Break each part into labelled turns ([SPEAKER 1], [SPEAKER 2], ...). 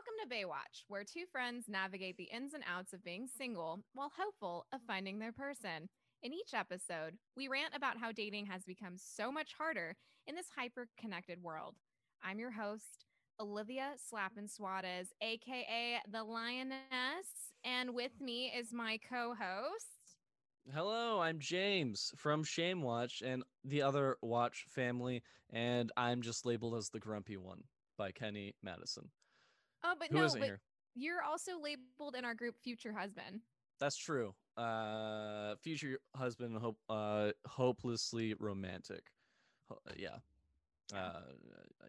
[SPEAKER 1] Welcome to Baywatch, where two friends navigate the ins and outs of being single while hopeful of finding their person. In each episode, we rant about how dating has become so much harder in this hyper connected world. I'm your host, Olivia Slappin Suarez, aka the Lioness, and with me is my co host.
[SPEAKER 2] Hello, I'm James from Shame Watch and the other Watch family, and I'm just labeled as the grumpy one by Kenny Madison.
[SPEAKER 1] Oh, but
[SPEAKER 2] Who
[SPEAKER 1] no, but
[SPEAKER 2] here?
[SPEAKER 1] you're also labeled in our group future husband.
[SPEAKER 2] That's true. Uh, future husband, hope, uh, hopelessly romantic. Ho- uh, yeah, uh,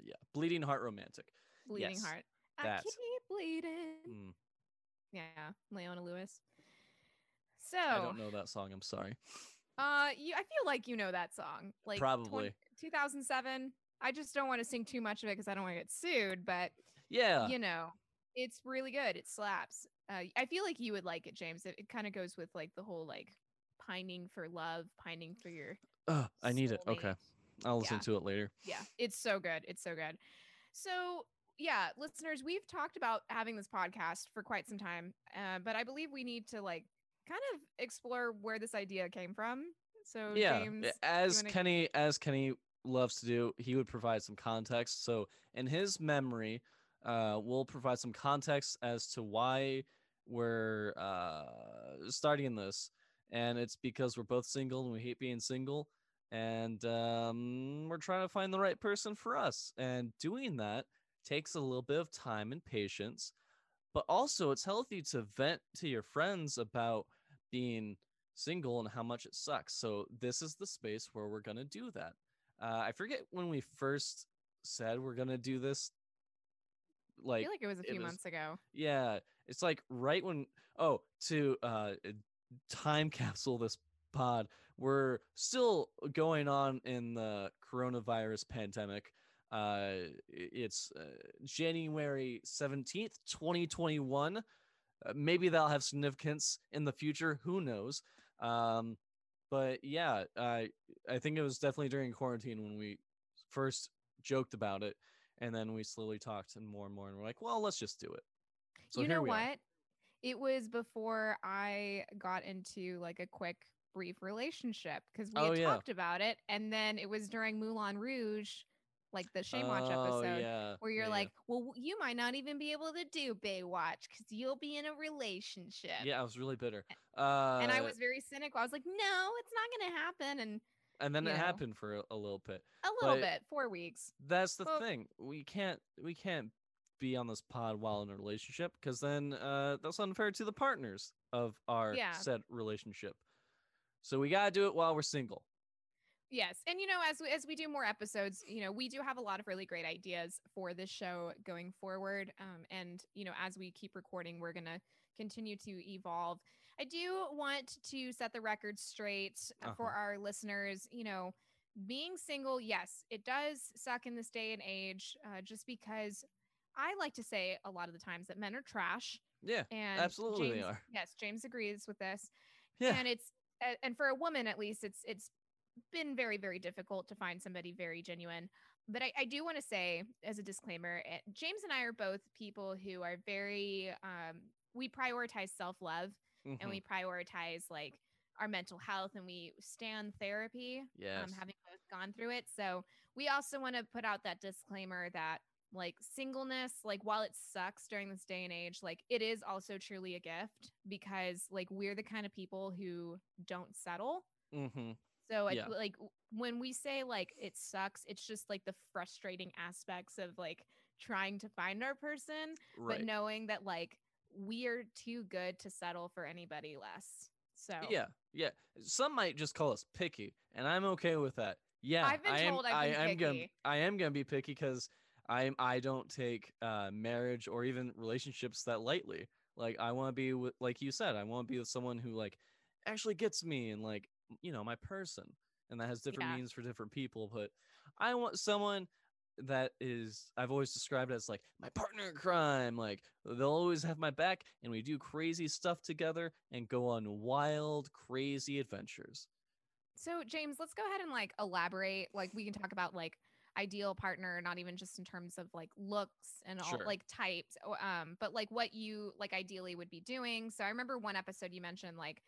[SPEAKER 2] yeah, bleeding heart romantic.
[SPEAKER 1] Bleeding
[SPEAKER 2] Yes,
[SPEAKER 1] heart. I
[SPEAKER 2] that.
[SPEAKER 1] keep bleeding.
[SPEAKER 2] Mm,
[SPEAKER 1] Yeah, Leona Lewis. So,
[SPEAKER 2] I don't know that song. I'm sorry.
[SPEAKER 1] uh, you, I feel like you know that song, like 20
[SPEAKER 2] Probably.
[SPEAKER 1] 2007. I just don't want to sing too much of it because I don't want to get sued. But
[SPEAKER 2] Yeah.
[SPEAKER 1] you know, it's really good. It slaps. Uh, I feel like you would like it, James. It, it kind of goes with like the whole like pining for love, pining for your.
[SPEAKER 2] Ugh, I need it. Okay. I'll listen
[SPEAKER 1] Yeah.
[SPEAKER 2] to it later.
[SPEAKER 1] Yeah, it's so good. It's so good. So yeah, listeners, we've talked about having this podcast for quite some time, uh, but I believe we need to like kind of explore where this idea came from. So
[SPEAKER 2] yeah
[SPEAKER 1] James,
[SPEAKER 2] as
[SPEAKER 1] wanna-
[SPEAKER 2] kenny as kenny loves to do he would provide some context so in his memory uh we'll provide some context as to why we're uh starting this and it's because we're both single and we hate being single and um we're trying to find the right person for us and doing that takes a little bit of time and patience but also it's healthy to vent to your friends about being single and how much it sucks. So this is the space where we're gonna do that. Uh, I forget when we first said we're gonna do this.
[SPEAKER 1] I
[SPEAKER 2] Like,
[SPEAKER 1] feel like it was a few
[SPEAKER 2] was-
[SPEAKER 1] months ago.
[SPEAKER 2] yeah, it's like right when oh to uh time capsule this pod. We're still going on in the coronavirus pandemic. Uh, it's uh, January seventeenth, twenty twenty one. Uh, maybe that'll have significance in the future. Who knows? Um, but yeah, I I think it was definitely during quarantine when we first joked about it, and then we slowly talked and more and more, and we're like, well, let's just do it. So
[SPEAKER 1] you
[SPEAKER 2] here
[SPEAKER 1] know what?
[SPEAKER 2] are.
[SPEAKER 1] It was before I got into like a quick brief relationship because we
[SPEAKER 2] Oh,
[SPEAKER 1] had
[SPEAKER 2] yeah.
[SPEAKER 1] talked about it, and then it was during Moulin Rouge, like the Shame Watch
[SPEAKER 2] Oh,
[SPEAKER 1] episode.
[SPEAKER 2] yeah,
[SPEAKER 1] Where you're
[SPEAKER 2] yeah, yeah.
[SPEAKER 1] like, well, you might not even be able to do Baywatch because you'll be in a relationship.
[SPEAKER 2] yeah, I was really bitter. Uh,
[SPEAKER 1] And I was very cynical. I was like, no, it's not going to happen. And
[SPEAKER 2] and then
[SPEAKER 1] you
[SPEAKER 2] it
[SPEAKER 1] know.
[SPEAKER 2] happened for a, a little bit.
[SPEAKER 1] a little
[SPEAKER 2] But-
[SPEAKER 1] bit, four weeks.
[SPEAKER 2] That's the
[SPEAKER 1] Well-
[SPEAKER 2] thing. We can't we can't be on this pod while in a relationship because then uh, that's unfair to the partners of our
[SPEAKER 1] Yeah.
[SPEAKER 2] said relationship. So we gotta do it while we're single.
[SPEAKER 1] Yes, and you know, as we, as we do more episodes, you know, we do have a lot of really great ideas for this show going forward. Um, and you know, as we keep recording, we're gonna continue to evolve. I do want to set the record straight uh, for
[SPEAKER 2] Uh-huh.
[SPEAKER 1] our listeners. You know, being single, yes, it does suck in this day and age. Uh, just because I like to say a lot of the times that men are trash,
[SPEAKER 2] Yeah,
[SPEAKER 1] and
[SPEAKER 2] absolutely they are.
[SPEAKER 1] Yes, James agrees with this
[SPEAKER 2] Yeah,
[SPEAKER 1] and it's and for a woman at least it's it's been very very difficult to find somebody very genuine but i, I do want to say as a disclaimer eh, james and i are both people who are very um we prioritize self-love and we prioritize like our mental health and we stand therapy
[SPEAKER 2] yes.
[SPEAKER 1] um, having both gone through it so we also want to put out that disclaimer that like singleness like while it sucks during this day and age like it is also truly a gift because like we're the kind of people who don't settle
[SPEAKER 2] mm-hmm.
[SPEAKER 1] so I,
[SPEAKER 2] Yeah.
[SPEAKER 1] like when we say like it sucks it's just like the frustrating aspects of like trying to find our person
[SPEAKER 2] Right.
[SPEAKER 1] but knowing that like we are too good to settle for anybody less so
[SPEAKER 2] Yeah, yeah. Some might just call us picky, and I'm okay with that. Yeah,
[SPEAKER 1] I've been
[SPEAKER 2] I am.
[SPEAKER 1] told I've
[SPEAKER 2] I
[SPEAKER 1] been
[SPEAKER 2] am gonna. I am gonna be picky because I'm. I don't take uh, marriage or even relationships that lightly. Like I want to be with, like you said, I want to be with someone who like actually gets me and like you know my person, and that has different
[SPEAKER 1] Yeah.
[SPEAKER 2] means for different people. But I want someone that is I've always described it as like my partner in crime. Like they'll always have my back and we do crazy stuff together and go on wild, crazy adventures.
[SPEAKER 1] So James, let's go ahead and like elaborate. Like we can talk about like ideal partner not even just in terms of like looks and all
[SPEAKER 2] Sure.
[SPEAKER 1] like types um but like what you like ideally would be doing so i remember one episode you mentioned like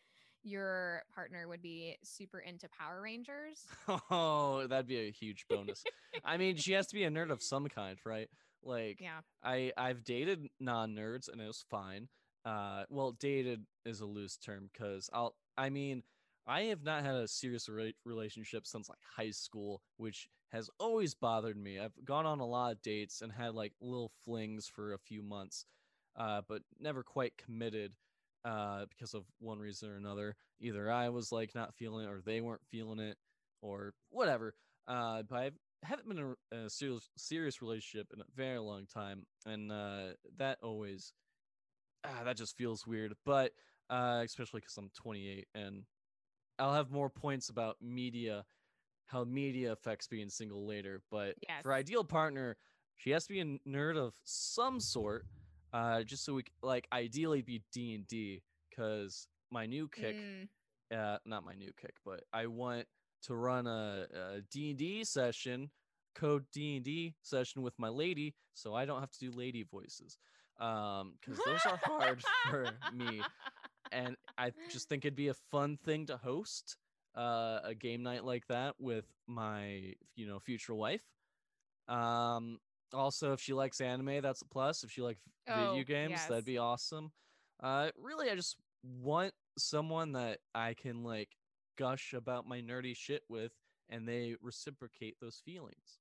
[SPEAKER 1] your partner would be super into power rangers
[SPEAKER 2] Oh, that'd be a huge bonus. I mean, she has to be a nerd of some kind, right? Like,
[SPEAKER 1] yeah
[SPEAKER 2] I I've dated non-nerds and it was fine. Uh, well, dated is a loose term because I'll. I mean, I have not had a serious re- relationship since like high school, which has always bothered me. I've gone on a lot of dates and had like little flings for a few months, uh, but never quite committed uh, because of one reason or another. Either I was like not feeling it, or they weren't feeling it, or whatever. Uh, but I haven't been in a, a serious serious relationship in a very long time, and uh, that always ah, that just feels weird. But uh, especially because I'm 28, and I'll have more points about media, how media affects being single later. But for ideal partner, she has to be a nerd of some sort, uh, just so we like ideally be D and D, because my new kick
[SPEAKER 1] Mm,
[SPEAKER 2] uh not my new kick but i want to run a, a d&d session code d&d session with my lady so i don't have to do lady voices um because those are hard for me and i just think it'd be a fun thing to host uh a game night like that with my you know future wife um also if she likes anime that's a plus. If she likes
[SPEAKER 1] Oh,
[SPEAKER 2] video games that'd be awesome. Uh really i just want someone that i can like gush about my nerdy shit with and they reciprocate those feelings.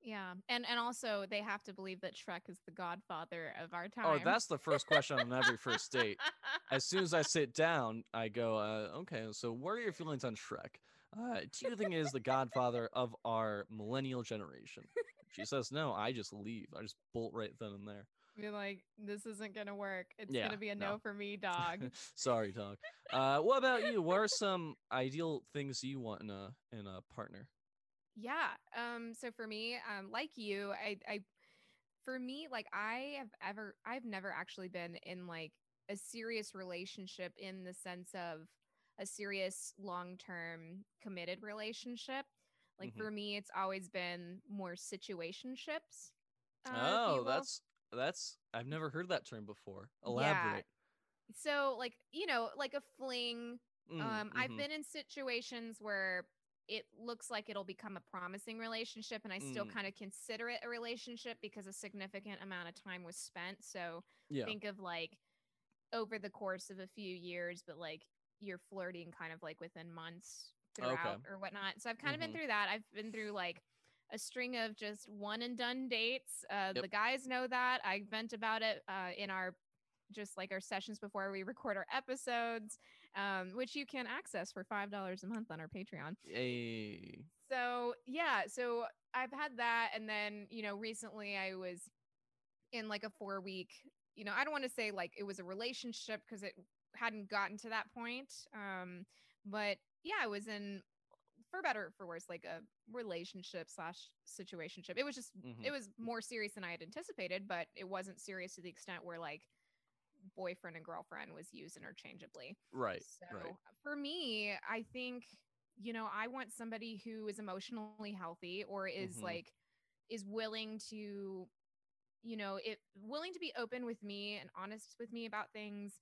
[SPEAKER 1] Yeah and and also they have to believe that shrek is the godfather of our time.
[SPEAKER 2] oh that's the first question on every first date. As soon as I sit down, I go, uh, okay, so what are your feelings on Shrek? Uh, do you think it is the godfather of our millennial generation? She says no. I just leave. I just bolt right then and there.
[SPEAKER 1] be like this isn't gonna work it's
[SPEAKER 2] Yeah,
[SPEAKER 1] gonna be a no,
[SPEAKER 2] no.
[SPEAKER 1] for me dog
[SPEAKER 2] Sorry, dog. Uh, what about you? What are some ideal things you want in a in a partner?
[SPEAKER 1] Yeah. Um so for me, um like you, I I for me like I have ever I've never actually been in like a serious relationship in the sense of a serious long-term committed relationship. Like
[SPEAKER 2] Mhm.
[SPEAKER 1] for me it's always been more situationships. uh,
[SPEAKER 2] oh, that's that's I've never heard that term before. Elaborate. Yeah.
[SPEAKER 1] So like, you know, like a fling
[SPEAKER 2] Mm,
[SPEAKER 1] Um, I've
[SPEAKER 2] mhm.
[SPEAKER 1] been in situations where it looks like it'll become a promising relationship, and I still
[SPEAKER 2] Mm.
[SPEAKER 1] kind of consider it a relationship because a significant amount of time was spent. So
[SPEAKER 2] yeah.
[SPEAKER 1] think of like over the course of a few years, but like you're flirting kind of like within months throughout or whatnot. So I've kind of
[SPEAKER 2] Mhm.
[SPEAKER 1] been through that. I've been through like a string of just one and done dates. Uh,
[SPEAKER 2] Yep.
[SPEAKER 1] The guys know that. I vent about it uh, in our just like our sessions before we record our episodes, um, which you can access for five dollars a month on our Patreon.
[SPEAKER 2] Yay.
[SPEAKER 1] So yeah, so I've had that, and then you know recently I was in like a four week. You know, I don't want to say like it was a relationship because it hadn't gotten to that point. Um, but yeah, I was in for better or for worse like a relationship slash situationship. It was just
[SPEAKER 2] Mhm.
[SPEAKER 1] it was more serious than I had anticipated, but it wasn't serious to the extent where like boyfriend and girlfriend was used interchangeably.
[SPEAKER 2] Right.
[SPEAKER 1] So
[SPEAKER 2] Right.
[SPEAKER 1] for me, I think, you know, I want somebody who is emotionally healthy or is
[SPEAKER 2] Mhm.
[SPEAKER 1] like is willing to, you know, it willing to be open with me and honest with me about things.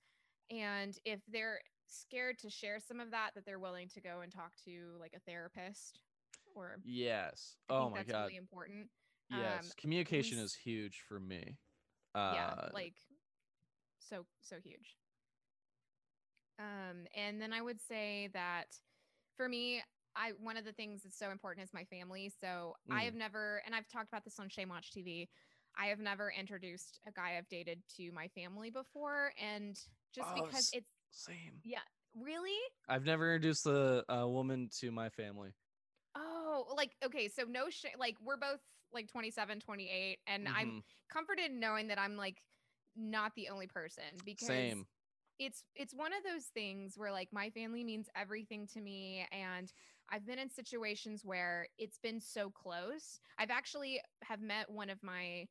[SPEAKER 1] And if they're scared to share some of that, that they're willing to go and talk to like a therapist or
[SPEAKER 2] Yes.
[SPEAKER 1] I
[SPEAKER 2] oh my
[SPEAKER 1] that's
[SPEAKER 2] god.
[SPEAKER 1] really important.
[SPEAKER 2] Yes.
[SPEAKER 1] um,
[SPEAKER 2] Communication
[SPEAKER 1] s-
[SPEAKER 2] is huge for me. Uh,
[SPEAKER 1] yeah like so so huge um and then i would say that for me i one of the things that's so important is my family so i
[SPEAKER 2] Mm.
[SPEAKER 1] have never and i've talked about this on shame watch tv i have never introduced a guy i've dated to my family before and just
[SPEAKER 2] Oh,
[SPEAKER 1] because it's
[SPEAKER 2] same.
[SPEAKER 1] yeah really
[SPEAKER 2] I've never introduced a, a woman to my family.
[SPEAKER 1] oh like okay so no shame like we're both like 27 28 and i'm
[SPEAKER 2] Mhm.
[SPEAKER 1] comforted knowing that i'm like not the only person because
[SPEAKER 2] Same.
[SPEAKER 1] it's it's one of those things where like my family means everything to me and i've been in situations where it's been so close i've actually have met one of my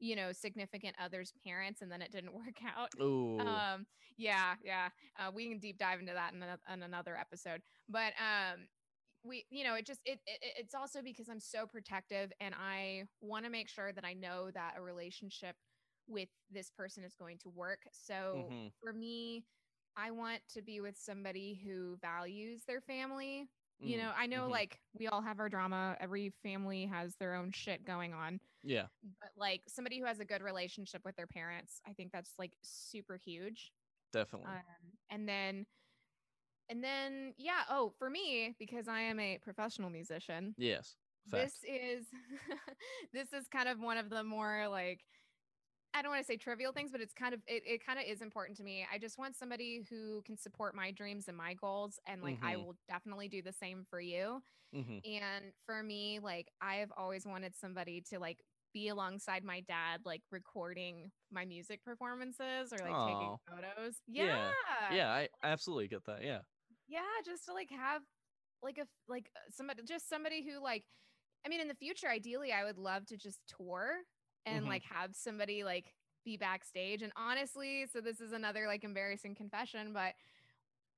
[SPEAKER 1] you know significant other's parents and then it didn't work out
[SPEAKER 2] Ooh.
[SPEAKER 1] um yeah yeah uh, we can deep dive into that in, ano- in another episode but um we you know it just it, it it's also because i'm so protective and i want to make sure that i know that a relationship with this person is going to work so
[SPEAKER 2] Mhm.
[SPEAKER 1] for me i want to be with somebody who values their family you
[SPEAKER 2] Mm,
[SPEAKER 1] know i know
[SPEAKER 2] mhm.
[SPEAKER 1] like we all have our drama every family has their own shit going on
[SPEAKER 2] Yeah.
[SPEAKER 1] but like somebody who has a good relationship with their parents i think that's like super huge
[SPEAKER 2] Definitely.
[SPEAKER 1] um, and then and then yeah oh for me because i am a professional musician
[SPEAKER 2] yes. Fact.
[SPEAKER 1] this is this is kind of one of the more like i don't want to say trivial things but it's kind of it, it kind of is important to me i just want somebody who can support my dreams and my goals and like i
[SPEAKER 2] Mhm.
[SPEAKER 1] will definitely do the same for you
[SPEAKER 2] hmm
[SPEAKER 1] and for me like i've always wanted somebody to like be alongside my dad like recording my music performances or like
[SPEAKER 2] Aw.
[SPEAKER 1] taking photos
[SPEAKER 2] Yeah.
[SPEAKER 1] yeah
[SPEAKER 2] Yeah, I absolutely get that. Yeah.
[SPEAKER 1] yeah just to like have like a like somebody just somebody who like i mean in the future ideally i would love to just tour and
[SPEAKER 2] Mhm.
[SPEAKER 1] like have somebody like be backstage and honestly so this is another like embarrassing confession but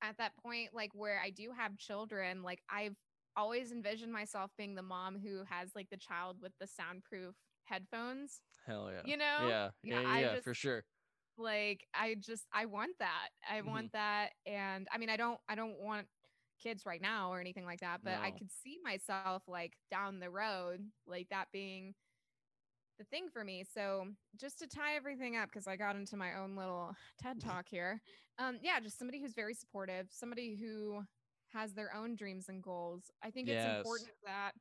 [SPEAKER 1] at that point like where i do have children like i've always envisioned myself being the mom who has like the child with the soundproof headphones
[SPEAKER 2] Hell yeah.
[SPEAKER 1] you know
[SPEAKER 2] Yeah.
[SPEAKER 1] Yeah,
[SPEAKER 2] Yeah. Yeah.
[SPEAKER 1] just-
[SPEAKER 2] for sure.
[SPEAKER 1] like i just i want that i
[SPEAKER 2] Mhm.
[SPEAKER 1] want that and i mean i don't i don't want kids right now or anything like that but i could see myself like down the road like that being the thing for me so just to tie everything up because i got into my own little ted talk here um yeah just somebody who's very supportive somebody who has their own dreams and goals i think it's important that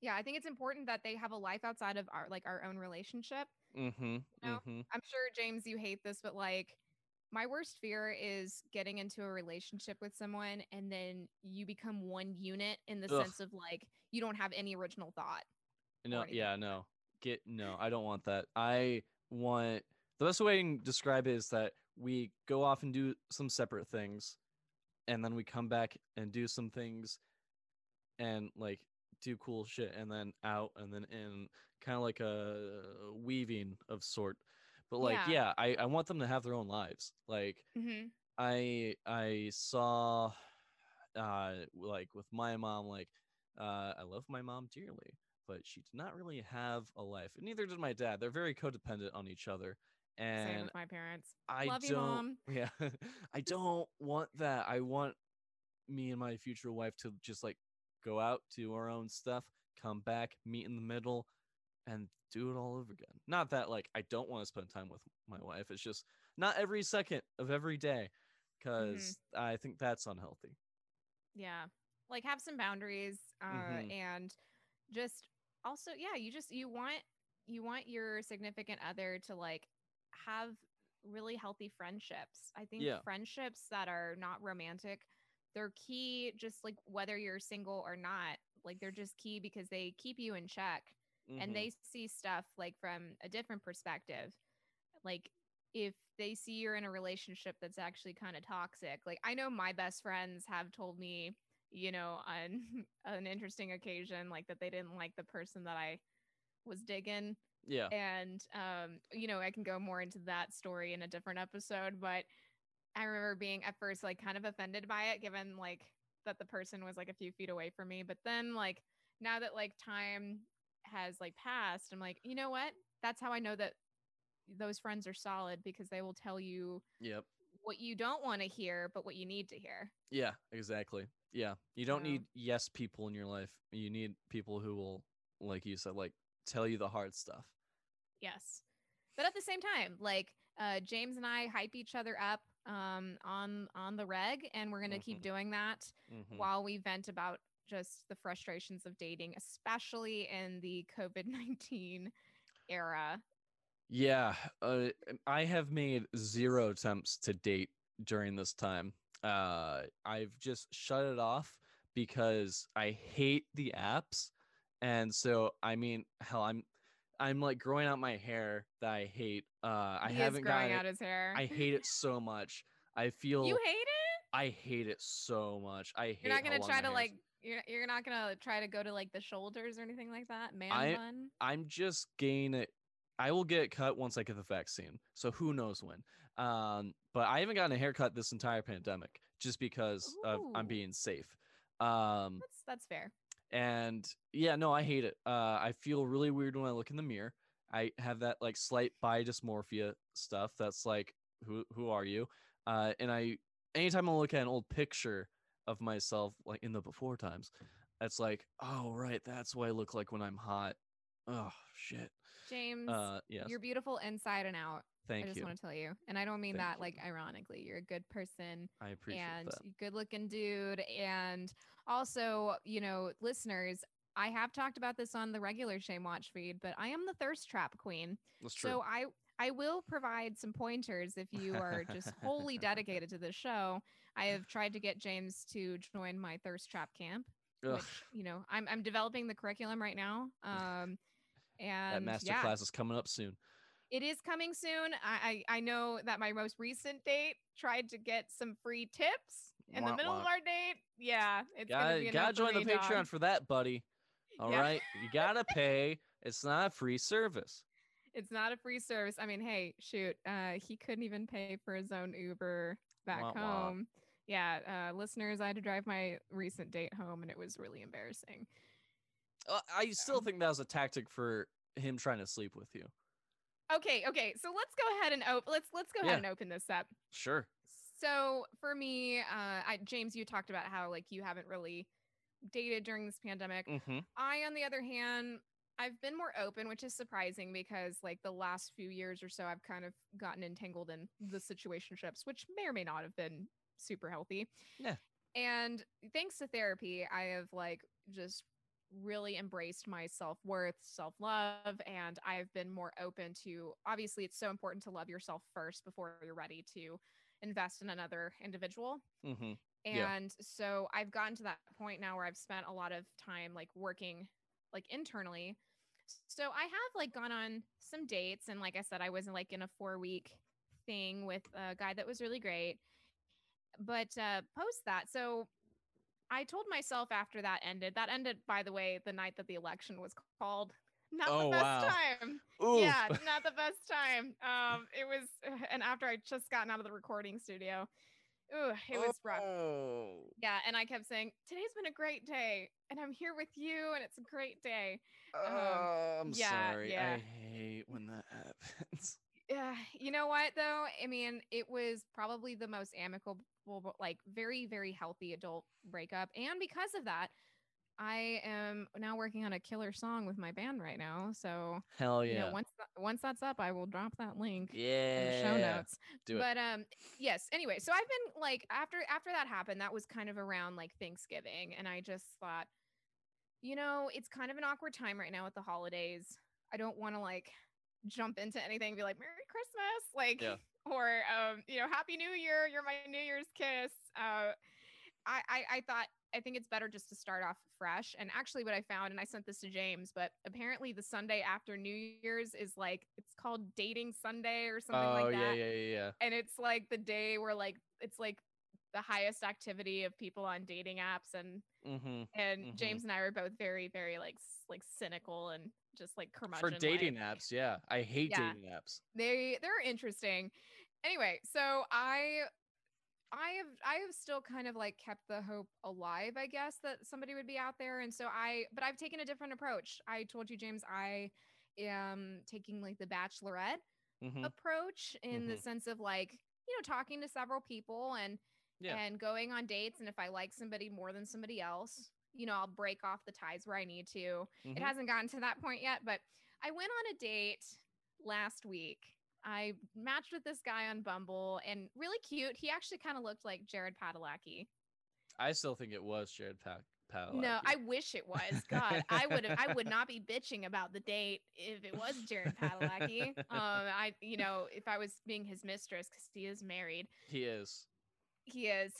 [SPEAKER 1] yeah i think it's important that they have a life outside of our like our own relationship
[SPEAKER 2] Mm-hmm.
[SPEAKER 1] know,
[SPEAKER 2] Mm-hmm.
[SPEAKER 1] I'm sure James, you hate this, but like my worst fear is getting into a relationship with someone and then you become one unit in the
[SPEAKER 2] Ugh.
[SPEAKER 1] sense of like you don't have any original thought.
[SPEAKER 2] No, yeah, no. Get no, I don't want that. I want the best way I can describe it is that we go off and do some separate things and then we come back and do some things and like do cool shit and then out and then in kind of like a weaving of sort. But like
[SPEAKER 1] Yeah.
[SPEAKER 2] yeah, I, I want them to have their own lives. Like
[SPEAKER 1] Mm-hmm.
[SPEAKER 2] I I saw uh like with my mom like uh I love my mom dearly but she did not really have a life and neither did my dad they're very codependent on each other
[SPEAKER 1] Same
[SPEAKER 2] and
[SPEAKER 1] with my parents.
[SPEAKER 2] I
[SPEAKER 1] Love you,
[SPEAKER 2] don't
[SPEAKER 1] Mom.
[SPEAKER 2] yeah I don't want that I want me and my future wife to just like go out do our own stuff come back meet in the middle and do it all over again not that like I don't want to spend time with my wife it's just not every second of every day
[SPEAKER 1] Mm-hmm.
[SPEAKER 2] because I think that's unhealthy.
[SPEAKER 1] Yeah. Like have some boundaries uh
[SPEAKER 2] Mhm.
[SPEAKER 1] and just also yeah, you just you want you want your significant other to like have really healthy friendships. I think
[SPEAKER 2] Yeah.
[SPEAKER 1] friendships that are not romantic, they're key just like whether you're single or not. Like they're just key because they keep you in check
[SPEAKER 2] Mhm.
[SPEAKER 1] and they see stuff like from a different perspective. Like if they see you're in a relationship that's actually kind of toxic. Like I know my best friends have told me, you know, on an interesting occasion like that they didn't like the person that I was digging.
[SPEAKER 2] Yeah,
[SPEAKER 1] and um you know, I can go more into that story in a different episode, but I remember being at first like kind of offended by it given like that the person was like a few feet away from me, but then like now that like time has like passed, I'm like, you know what? That's how I know that those friends are solid because they will tell you
[SPEAKER 2] yep,
[SPEAKER 1] what you don't want to hear, but what you need to hear.
[SPEAKER 2] yeah, exactly. Yeah, you don't
[SPEAKER 1] So-
[SPEAKER 2] need yes people in your life. You need people who will, like you said, like tell you the hard stuff.
[SPEAKER 1] Yes. But at the same time, like uh James and I hype each other up um on on the reg and we're going to keep doing that
[SPEAKER 2] Mhm.
[SPEAKER 1] while we vent about just the frustrations of dating, especially in the COVID-19 era.
[SPEAKER 2] Yeah, uh, I have made zero attempts to date during this time. Uh, I've just shut it off because I hate the apps, and so I mean, hell, I'm I'm like growing out my hair that I hate. Uh, I
[SPEAKER 1] he
[SPEAKER 2] haven't
[SPEAKER 1] growing
[SPEAKER 2] gotten
[SPEAKER 1] out
[SPEAKER 2] it.
[SPEAKER 1] his hair.
[SPEAKER 2] I hate it so much. I feel
[SPEAKER 1] You hate it?
[SPEAKER 2] I hate it so much. I hate.
[SPEAKER 1] You're not gonna try to like you're you're not gonna try to go to like the shoulders or anything like that. Man
[SPEAKER 2] I-
[SPEAKER 1] bun.
[SPEAKER 2] I'm just gain it. I will get cut once I get the vaccine. So who knows when? Um, but I haven't gotten a haircut this entire pandemic just because of I'm being safe. Um,
[SPEAKER 1] That's that's fair.
[SPEAKER 2] and yeah, no, I hate it. Uh, I feel really weird when I look in the mirror. I have that like slight body dysmorphia stuff. That's like, who who are you? Uh, and I anytime I look at an old picture of myself, like in the before times, it's like, oh right, that's what I look like when I'm hot. Oh shit.
[SPEAKER 1] James,
[SPEAKER 2] Uh, yes.
[SPEAKER 1] you're beautiful inside and out.
[SPEAKER 2] Thank
[SPEAKER 1] I just
[SPEAKER 2] you.
[SPEAKER 1] want to tell you. And I don't mean
[SPEAKER 2] Thank
[SPEAKER 1] that
[SPEAKER 2] you.
[SPEAKER 1] like ironically. You're a good person
[SPEAKER 2] I appreciate
[SPEAKER 1] and
[SPEAKER 2] that.
[SPEAKER 1] good looking dude. And also, you know, listeners, I have talked about this on the regular Shame Watch feed, but I am the thirst trap queen.
[SPEAKER 2] That's true.
[SPEAKER 1] So I I will provide some pointers if you are just wholly dedicated to the show. I have tried to get James to join my thirst trap camp,
[SPEAKER 2] Ugh,
[SPEAKER 1] which you know I'm I'm developing the curriculum right now. Um,
[SPEAKER 2] that
[SPEAKER 1] and
[SPEAKER 2] master
[SPEAKER 1] yeah,
[SPEAKER 2] class is coming up soon.
[SPEAKER 1] it is coming soon. I, I I know that my most recent date tried to get some free tips in the middle
[SPEAKER 2] womp.
[SPEAKER 1] of our date. Yeah, it's gonna
[SPEAKER 2] Gotta,
[SPEAKER 1] be
[SPEAKER 2] gotta join the Patreon
[SPEAKER 1] dog.
[SPEAKER 2] for that, buddy. All right,
[SPEAKER 1] Yeah.
[SPEAKER 2] you gotta pay. It's not a free service.
[SPEAKER 1] It's not a free service. I mean, hey, shoot, uh, he couldn't even pay for his own Uber back
[SPEAKER 2] Wah, wah.
[SPEAKER 1] home. Yeah, uh, listeners, I had to drive my recent date home, and it was really embarrassing.
[SPEAKER 2] I still think that was a tactic for him trying to sleep with you.
[SPEAKER 1] Okay, okay, so let's go ahead and open. let's let's go
[SPEAKER 2] Yeah.
[SPEAKER 1] ahead and open this up.
[SPEAKER 2] Sure.
[SPEAKER 1] So for me, uh, I, James, you talked about how like you haven't really dated during this pandemic.
[SPEAKER 2] Mm-hmm.
[SPEAKER 1] I, on the other hand, I've been more open, which is surprising because like the last few years or so, I've kind of gotten entangled in the situationships, which may or may not have been super healthy.
[SPEAKER 2] Yeah.
[SPEAKER 1] And thanks to therapy, I have like just really embraced my self worth, self love, and I've been more open to obviously, it's so important to love yourself first before you're ready to invest in another individual.
[SPEAKER 2] Mm-hmm. Yeah.
[SPEAKER 1] And so I've gotten to that point now where I've spent a lot of time like working like internally. So I have like gone on some dates and like I said I was in like in a 4 week thing with a guy that was really great. But uh post that. So I told myself after that ended. That ended by the way the night that the election was called. Not
[SPEAKER 2] Oh,
[SPEAKER 1] the best
[SPEAKER 2] wow.
[SPEAKER 1] time.
[SPEAKER 2] Oof.
[SPEAKER 1] Yeah, not the best time. Um it was and after I just gotten out of the recording studio. Ooh, it was rough.
[SPEAKER 2] Oh.
[SPEAKER 1] Yeah, and I kept saying, "Today's been a great day, and I'm here with you, and it's a great day."
[SPEAKER 2] Oh, I'm
[SPEAKER 1] yeah,
[SPEAKER 2] sorry.
[SPEAKER 1] yeah.
[SPEAKER 2] I hate when that happens.
[SPEAKER 1] Yeah, you know what though? I mean, it was probably the most amicable, but, like very, very healthy adult breakup, and because of that, I am now working on a killer song with my band right now. So
[SPEAKER 2] Hell
[SPEAKER 1] you
[SPEAKER 2] yeah.
[SPEAKER 1] know, once tha- once that's up, I will drop that link in
[SPEAKER 2] yeah.
[SPEAKER 1] the show notes.
[SPEAKER 2] Do it.
[SPEAKER 1] but um yes anyway so i've been like after after that happened that was kind of around like thanksgiving and i just thought you know it's kind of an awkward time right now with the holidays i don't want to like jump into anything and be like merry christmas like
[SPEAKER 2] Yeah.
[SPEAKER 1] Or um you know happy new year you're my new year's kiss uh I, I i thought i think it's better just to start off fresh and actually what i found and i sent this to james but apparently the sunday after new year's is like it's called dating sunday or something
[SPEAKER 2] oh
[SPEAKER 1] like that
[SPEAKER 2] yeah, yeah, yeah.
[SPEAKER 1] and it's like the day where like it's like the highest activity of people on dating apps and
[SPEAKER 2] Mm-hmm.
[SPEAKER 1] and
[SPEAKER 2] Mhm.
[SPEAKER 1] James and I were both very very like like cynical and just like
[SPEAKER 2] For dating apps, yeah. I hate
[SPEAKER 1] Yeah.
[SPEAKER 2] dating apps.
[SPEAKER 1] they they're interesting anyway so I I have I have still kind of like kept the hope alive I guess that somebody would be out there and so I but I've taken a different approach I told you James I am taking like the bachelorette
[SPEAKER 2] Mm-hmm.
[SPEAKER 1] approach in the
[SPEAKER 2] Mhm.
[SPEAKER 1] sense of like you know talking to several people and
[SPEAKER 2] Yeah.
[SPEAKER 1] and going on dates and if i like somebody more than somebody else you know i'll break off the ties where i need to
[SPEAKER 2] Mhm.
[SPEAKER 1] it hasn't gotten to that point yet but i went on a date last week i matched with this guy on bumble and really cute he actually kind of looked like jared padalecki
[SPEAKER 2] I still think it was Jared Pack.
[SPEAKER 1] no i wish it was god i would have i would not be bitching about the date if it was jared padalecki um i you know if i was being his mistress because he is married
[SPEAKER 2] He is.
[SPEAKER 1] he is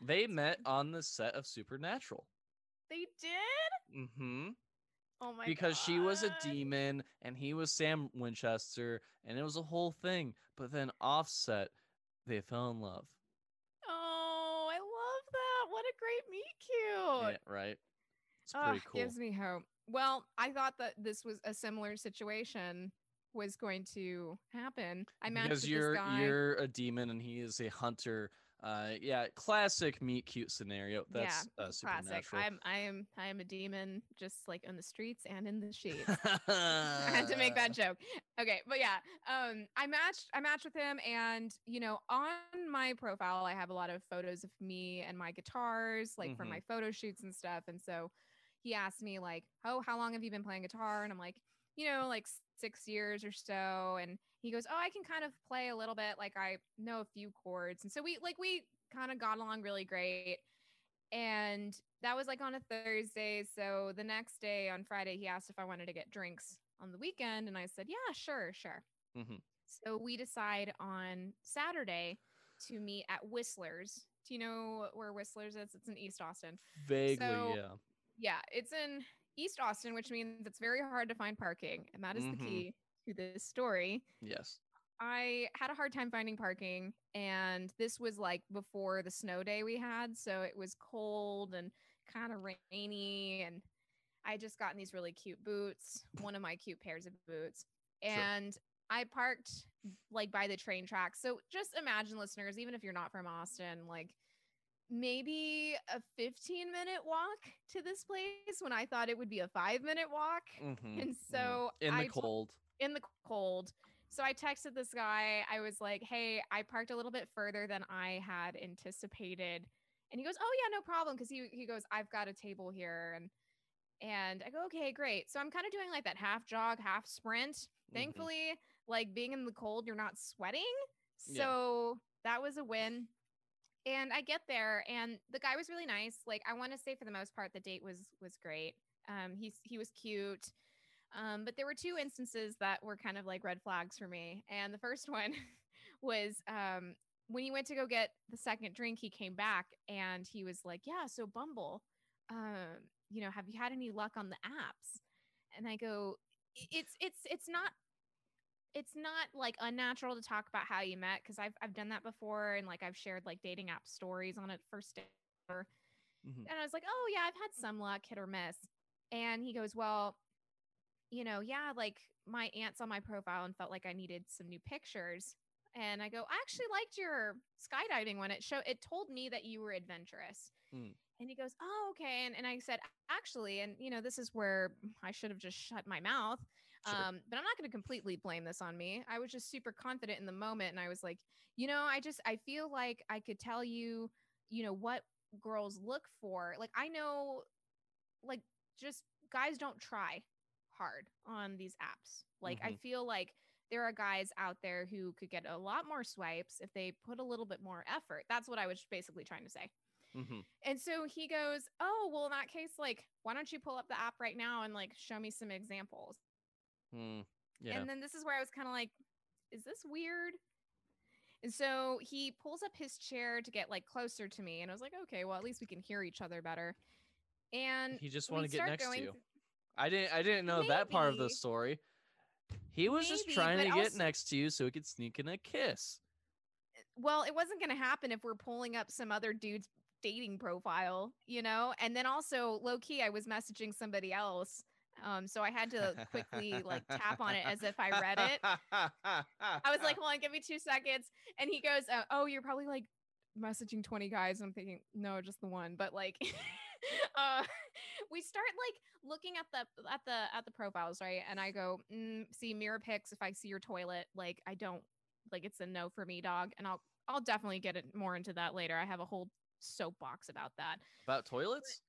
[SPEAKER 2] They met on the set of Supernatural.
[SPEAKER 1] they did
[SPEAKER 2] Mm-hmm.
[SPEAKER 1] Oh my
[SPEAKER 2] because she was a demon and he was Sam Winchester, and it was a whole thing. But then offset, they fell in love.
[SPEAKER 1] oh i love that what a great meet cute
[SPEAKER 2] Yeah, right? It's
[SPEAKER 1] Oh,
[SPEAKER 2] pretty cool.
[SPEAKER 1] gives me hope well i thought that this was a similar situation was going to happen i matched
[SPEAKER 2] because you're you're a demon and he is a hunter Uh, yeah, classic meet cute scenario. That's
[SPEAKER 1] yeah,
[SPEAKER 2] uh,
[SPEAKER 1] classic. I'm I am I am a demon, just like in the streets and in the sheets. I had to make that joke. Okay, but yeah, um, I matched I matched with him, and you know, on my profile, I have a lot of photos of me and my guitars, like for
[SPEAKER 2] Mhm.
[SPEAKER 1] my photo shoots and stuff. And so he asked me like, "Oh, how long have you been playing guitar?" And I'm like, you know, like six years or so. And he goes, "Oh, I can kind of play a little bit. Like I know a few chords." And so we like we kind of got along really great. And that was like on a Thursday. So the next day on Friday, he asked if I wanted to get drinks on the weekend. And I said, yeah, sure, sure.
[SPEAKER 2] Mhm.
[SPEAKER 1] So we decide on Saturday to meet at Whistler's. Do you know where Whistler's is? It's in East Austin.
[SPEAKER 2] Vaguely,
[SPEAKER 1] So-
[SPEAKER 2] yeah.
[SPEAKER 1] Yeah, it's in East Austin, which means it's very hard to find parking. And that is
[SPEAKER 2] Mhm.
[SPEAKER 1] the key to this story.
[SPEAKER 2] Yes.
[SPEAKER 1] I had a hard time finding parking, and this was like before the snow day we had. So it was cold and kind of rainy. And I just gotten these really cute boots, one of my cute pairs of boots. And I parked like by the train tracks. So just imagine, listeners, even if you're not from Austin, like maybe a 15 minute walk to this place when I thought it would be a five minute walk.
[SPEAKER 2] Mhm,
[SPEAKER 1] And
[SPEAKER 2] mhm.
[SPEAKER 1] so
[SPEAKER 2] in the
[SPEAKER 1] I t-
[SPEAKER 2] cold.
[SPEAKER 1] in the cold. So I texted this guy. I was like, "Hey, I parked a little bit further than I had anticipated." And he goes, "Oh yeah, no problem." Because he he goes, "I've got a table here," and and I go, "Okay, great." So I'm kind of doing like that half jog, half sprint.
[SPEAKER 2] Mhm.
[SPEAKER 1] Thankfully, like being in the cold, you're not sweating,
[SPEAKER 2] Yeah.
[SPEAKER 1] so that was a win. And I get there, and the guy was really nice. Like I want to say, for the most part, the date was was great. Um, he's he was cute. Um, but there were two instances that were kind of like red flags for me. And the first one was um, when he went to go get the second drink, he came back and he was like, Yeah, so Bumble, um, you know, have you had any luck on the apps? And I go, It's it's it's not it's not like unnatural to talk about how you met because I've I've done that before and like I've shared like dating app stories on it first day.
[SPEAKER 2] Mhm.
[SPEAKER 1] And I was like, oh, yeah, I've had some luck, hit or miss. And he goes, well, you know, yeah, like my aunt's on my profile and felt like I needed some new pictures. And I go, I actually liked your skydiving one. It showed, it told me that you were adventurous.
[SPEAKER 2] Mm.
[SPEAKER 1] And he goes, oh, okay. And, and I said, actually, and you know, this is where I should have just shut my mouth.
[SPEAKER 2] Sure.
[SPEAKER 1] Um, but I'm not going to completely blame this on me. I was just super confident in the moment. And I was like, you know, I just, I feel like I could tell you, you know, what girls look for. Like, I know, like, just guys don't try hard on these apps. Like, I
[SPEAKER 2] Mhm.
[SPEAKER 1] feel like there are guys out there who could get a lot more swipes if they put a little bit more effort. That's what I was basically trying to say.
[SPEAKER 2] Mhm.
[SPEAKER 1] And so he goes, Oh, well, in that case, like, why don't you pull up the app right now and like show me some examples?
[SPEAKER 2] Mm. Yeah.
[SPEAKER 1] And then this is where I was kind of like, Is this weird? And so he pulls up his chair to get like closer to me. And I was like, Okay, well, at least we can hear each other better. And
[SPEAKER 2] he just wanted to get next to you.
[SPEAKER 1] th-
[SPEAKER 2] I didn't. I didn't know that part of the story. He was just trying to get next to you so he could sneak in a kiss.
[SPEAKER 1] well, it wasn't going to happen if we're pulling up some other dude's dating profile, you know? And then also, low key, I was messaging somebody else. Um, so I had to quickly like tap on it as if I read it. I was like, hold on, give me two seconds. And he goes, uh, oh, you're probably like messaging 20 guys. I'm thinking, no, just the one. But like, uh, we start like looking at the at the at the profiles, right? And I go, mm, see mirror pics. If I see your toilet, like I don't like it's a no for me, dog. And I'll I'll definitely get it more into that later. I have a whole soapbox about that.
[SPEAKER 2] About toilets?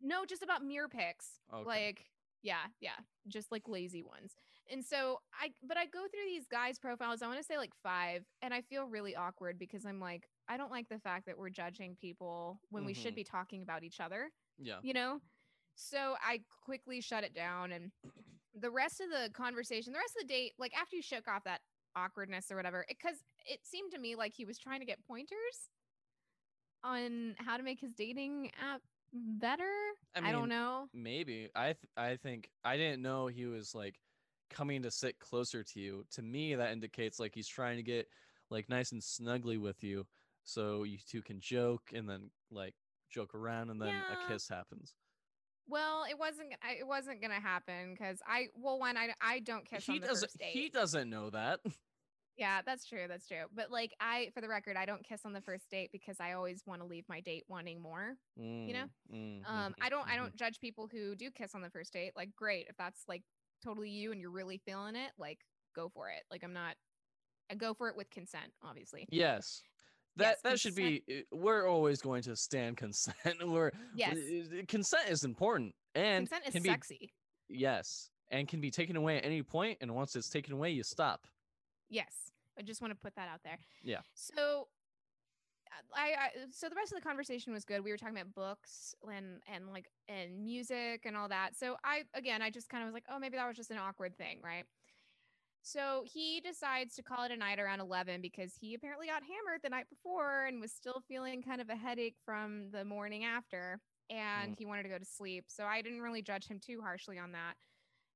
[SPEAKER 1] No, just about mirror pics.
[SPEAKER 2] Okay.
[SPEAKER 1] Like, yeah, yeah, just like lazy ones. And so I, but I go through these guys' profiles. I want to say like five, and I feel really awkward because I'm like, I don't like the fact that we're judging people when we should
[SPEAKER 2] Mhm.
[SPEAKER 1] be talking about each other,
[SPEAKER 2] Yeah.
[SPEAKER 1] you know? So I quickly shut it down. And the rest of the conversation, the rest of the date, like after you shook off that awkwardness or whatever, because it, seemed to me like he was trying to get pointers on how to make his dating app better.
[SPEAKER 2] I
[SPEAKER 1] I, don't know.
[SPEAKER 2] Maybe. I th- I think I didn't know he was like coming to sit closer to you. To me, that indicates like he's trying to get like nice and snuggly with you, so you two can joke and then like joke around, and then
[SPEAKER 1] Yeah.
[SPEAKER 2] a kiss happens.
[SPEAKER 1] Well, it wasn't. It wasn't gonna happen because I. Well, one, I I don't kiss
[SPEAKER 2] he
[SPEAKER 1] on the
[SPEAKER 2] doesn't.
[SPEAKER 1] first date.
[SPEAKER 2] He doesn't know that.
[SPEAKER 1] Yeah, that's true. That's true. But like I for the record, I don't kiss on the first date because I always want to leave my date wanting more.
[SPEAKER 2] Mm,
[SPEAKER 1] know?
[SPEAKER 2] mm,
[SPEAKER 1] Um
[SPEAKER 2] mhm,
[SPEAKER 1] I don't I
[SPEAKER 2] mhm.
[SPEAKER 1] don't judge people who do kiss on the first date. Like great, if that's like totally you and you're really feeling it, like go for it. Like I'm not I go for it with consent, obviously.
[SPEAKER 2] Yes. That
[SPEAKER 1] Yes,
[SPEAKER 2] that should be. uh, We're always going to stand consent. We're
[SPEAKER 1] Yes.
[SPEAKER 2] uh, consent is important and
[SPEAKER 1] consent is
[SPEAKER 2] can be
[SPEAKER 1] sexy.
[SPEAKER 2] yes and can be taken away at any point. And once it's taken away, you stop.
[SPEAKER 1] Yes. I just want to put that out there.
[SPEAKER 2] Yeah.
[SPEAKER 1] So I, I so the rest of the conversation was good. We were talking about books and and like and music and all that. So I again I just kind of was like, "Oh, maybe that was just an awkward thing, right?" So he decides to call it a night around 11 because he apparently got hammered the night before and was still feeling kind of a headache from the morning after and
[SPEAKER 2] Mm.
[SPEAKER 1] he wanted to go to sleep. So I didn't really judge him too harshly on that.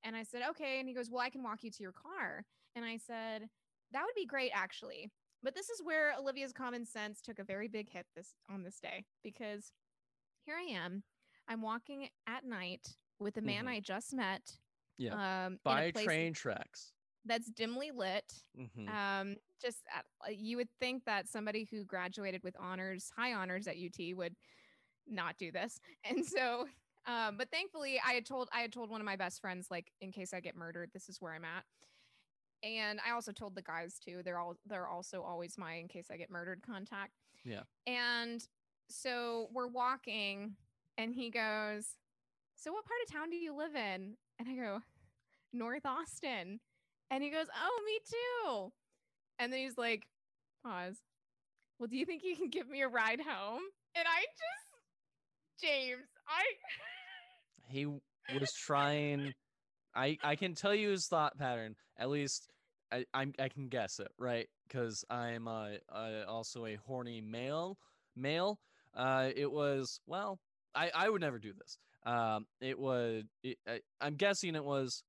[SPEAKER 1] And I said, "Okay." And he goes, "Well, I can walk you to your car." And I said, that would be great actually. But this is where Olivia's common sense took a very big hit this on this day because here I am. I'm walking at night with a man
[SPEAKER 2] Mhm.
[SPEAKER 1] I just met.
[SPEAKER 2] Yeah.
[SPEAKER 1] Um,
[SPEAKER 2] By train tracks.
[SPEAKER 1] that's dimly lit.
[SPEAKER 2] Mhm.
[SPEAKER 1] Um, just uh, you would think that somebody who graduated with honors, high honors at UT, would not do this. And so, um, but thankfully, I had told I had told one of my best friends, like, in case I get murdered, this is where I'm at. And I also told the guys too. They're all they're also always my in case I get murdered contact.
[SPEAKER 2] Yeah.
[SPEAKER 1] And so we're walking, and he goes, "So what part of town do you live in?" And I go, "North Austin." And he goes, "Oh, me too." And then he's like, "Pause. Well, do you think you can give me a ride home?" And I just, James, I,
[SPEAKER 2] He was trying. I I can tell you his thought pattern. At least I I'm, I can guess it right because I'm also a horny male male. Uh, it was well. I I would never do this. Um, it would. It, I, I'm guessing it was.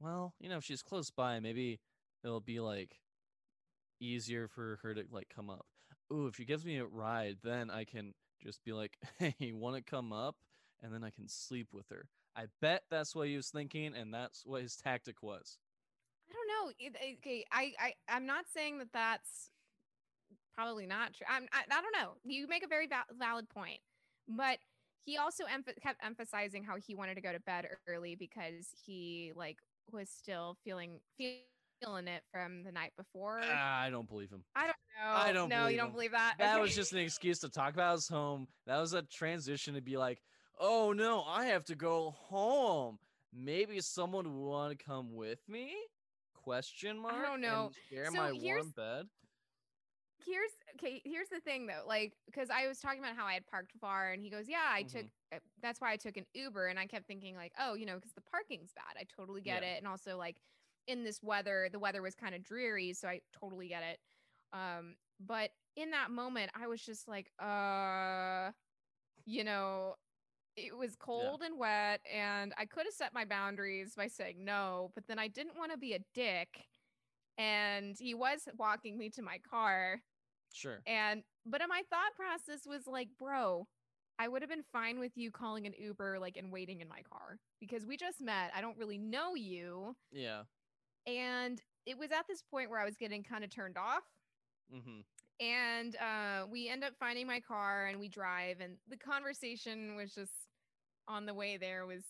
[SPEAKER 2] Well, you know, if she's close by, maybe it'll be like easier for her to like come up. Ooh, if she gives me a ride, then I can just be like, "Hey, want to come up?" and then I can sleep with her. I bet that's what he was thinking, and that's what his tactic was.
[SPEAKER 1] I don't know. Okay, I, I, I'm not saying that that's probably not true. I'm, I, I don't know. You make a very val- valid point, but he also emph- kept emphasizing how he wanted to go to bed early because he like was still feeling feeling it from the night before.
[SPEAKER 2] Ah, I don't believe him.
[SPEAKER 1] I don't know.
[SPEAKER 2] I don't
[SPEAKER 1] No, you don't
[SPEAKER 2] him.
[SPEAKER 1] believe that.
[SPEAKER 2] That
[SPEAKER 1] Okay.
[SPEAKER 2] was just an excuse to talk about his home. That was a transition to be like, oh no, I have to go home. Maybe someone would want to come with me? Question mark.
[SPEAKER 1] I don't know.
[SPEAKER 2] Share
[SPEAKER 1] So
[SPEAKER 2] my
[SPEAKER 1] here's-
[SPEAKER 2] warm bed.
[SPEAKER 1] here's okay here's the thing though like because i was talking about how i had parked far and he goes yeah i took uh, that's why i took an uber and i kept thinking like oh you know because the parking's bad i totally get
[SPEAKER 2] Yeah.
[SPEAKER 1] it and also like in this weather the weather was kind of dreary so i totally get it um but in that moment i was just like uh you know it was cold and wet and i could have set my boundaries by saying no but then i didn't want to be a dick and he was walking me to my car
[SPEAKER 2] Sure.
[SPEAKER 1] and but my thought process was like, bro, I would have been fine with you calling an Uber like and waiting in my car because we just met. I don't really know you.
[SPEAKER 2] Yeah.
[SPEAKER 1] And it was at this point where I was getting kind of turned off.
[SPEAKER 2] Mm-hmm.
[SPEAKER 1] And uh, we end up finding my car and we drive. And the conversation was just on the way there was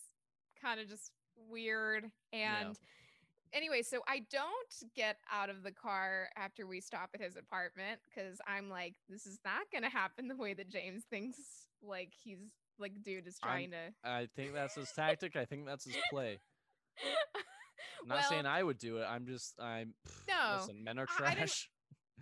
[SPEAKER 1] kind of just weird. And anyway, so I don't get out of the car after we stop at his apartment because I'm like, this is not going to happen the way that James thinks. Like he's like, dude is
[SPEAKER 2] I'm-
[SPEAKER 1] trying to.
[SPEAKER 2] I think that's his tactic. I think that's his play. I'm not
[SPEAKER 1] Well,
[SPEAKER 2] saying I would do it. I'm just I'm
[SPEAKER 1] No,
[SPEAKER 2] listen, men are trash.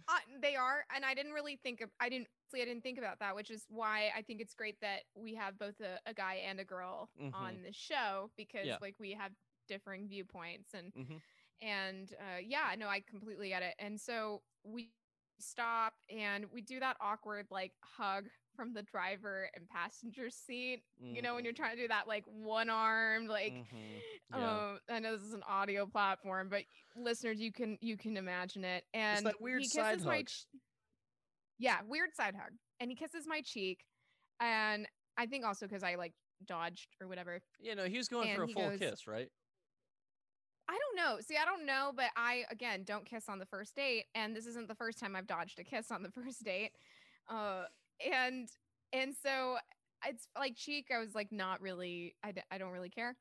[SPEAKER 1] Uh, they are, and I didn't really think of. I didn't. I didn't think about that, which is why I think it's great that we have both a, a guy and a girl
[SPEAKER 2] Mhm.
[SPEAKER 1] on the show because
[SPEAKER 2] Yeah.
[SPEAKER 1] like we have differing viewpoints and
[SPEAKER 2] Mhm.
[SPEAKER 1] and uh, yeah, no, I completely get it. And so we stop and we do that awkward like hug from the driver and passenger seat. You know, when you're
[SPEAKER 2] Mhm.
[SPEAKER 1] trying to do that like one arm like
[SPEAKER 2] Mhm. Yeah.
[SPEAKER 1] um I know this is an audio platform, but listeners you can you can imagine it. And
[SPEAKER 2] that weird
[SPEAKER 1] he
[SPEAKER 2] side
[SPEAKER 1] kisses my ch- Yeah, weird side hug. And he kisses my cheek and I think also cuz I like dodged or whatever.
[SPEAKER 2] Yeah, no, he was going for a full
[SPEAKER 1] goes-
[SPEAKER 2] kiss, right?
[SPEAKER 1] I don't know. See, I don't know, but I again don't kiss on the first date, and this isn't the first time I've dodged a kiss on the first date. Uh, and and so it's like cheek. I was like, not really. I d- I don't really care.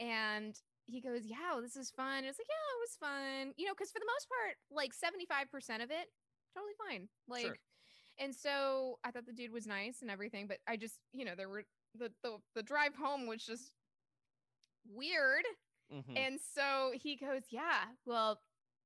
[SPEAKER 1] And he goes, yeah, well, this is fun. It's like, yeah, it was fun. You know, because for the most part, like seventy five percent of it, totally fine. Like,
[SPEAKER 2] Sure.
[SPEAKER 1] and so I thought the dude was nice and everything, but I just, you know, there were the the the drive home was just weird.
[SPEAKER 2] Mhm.
[SPEAKER 1] And so he goes, Yeah, well,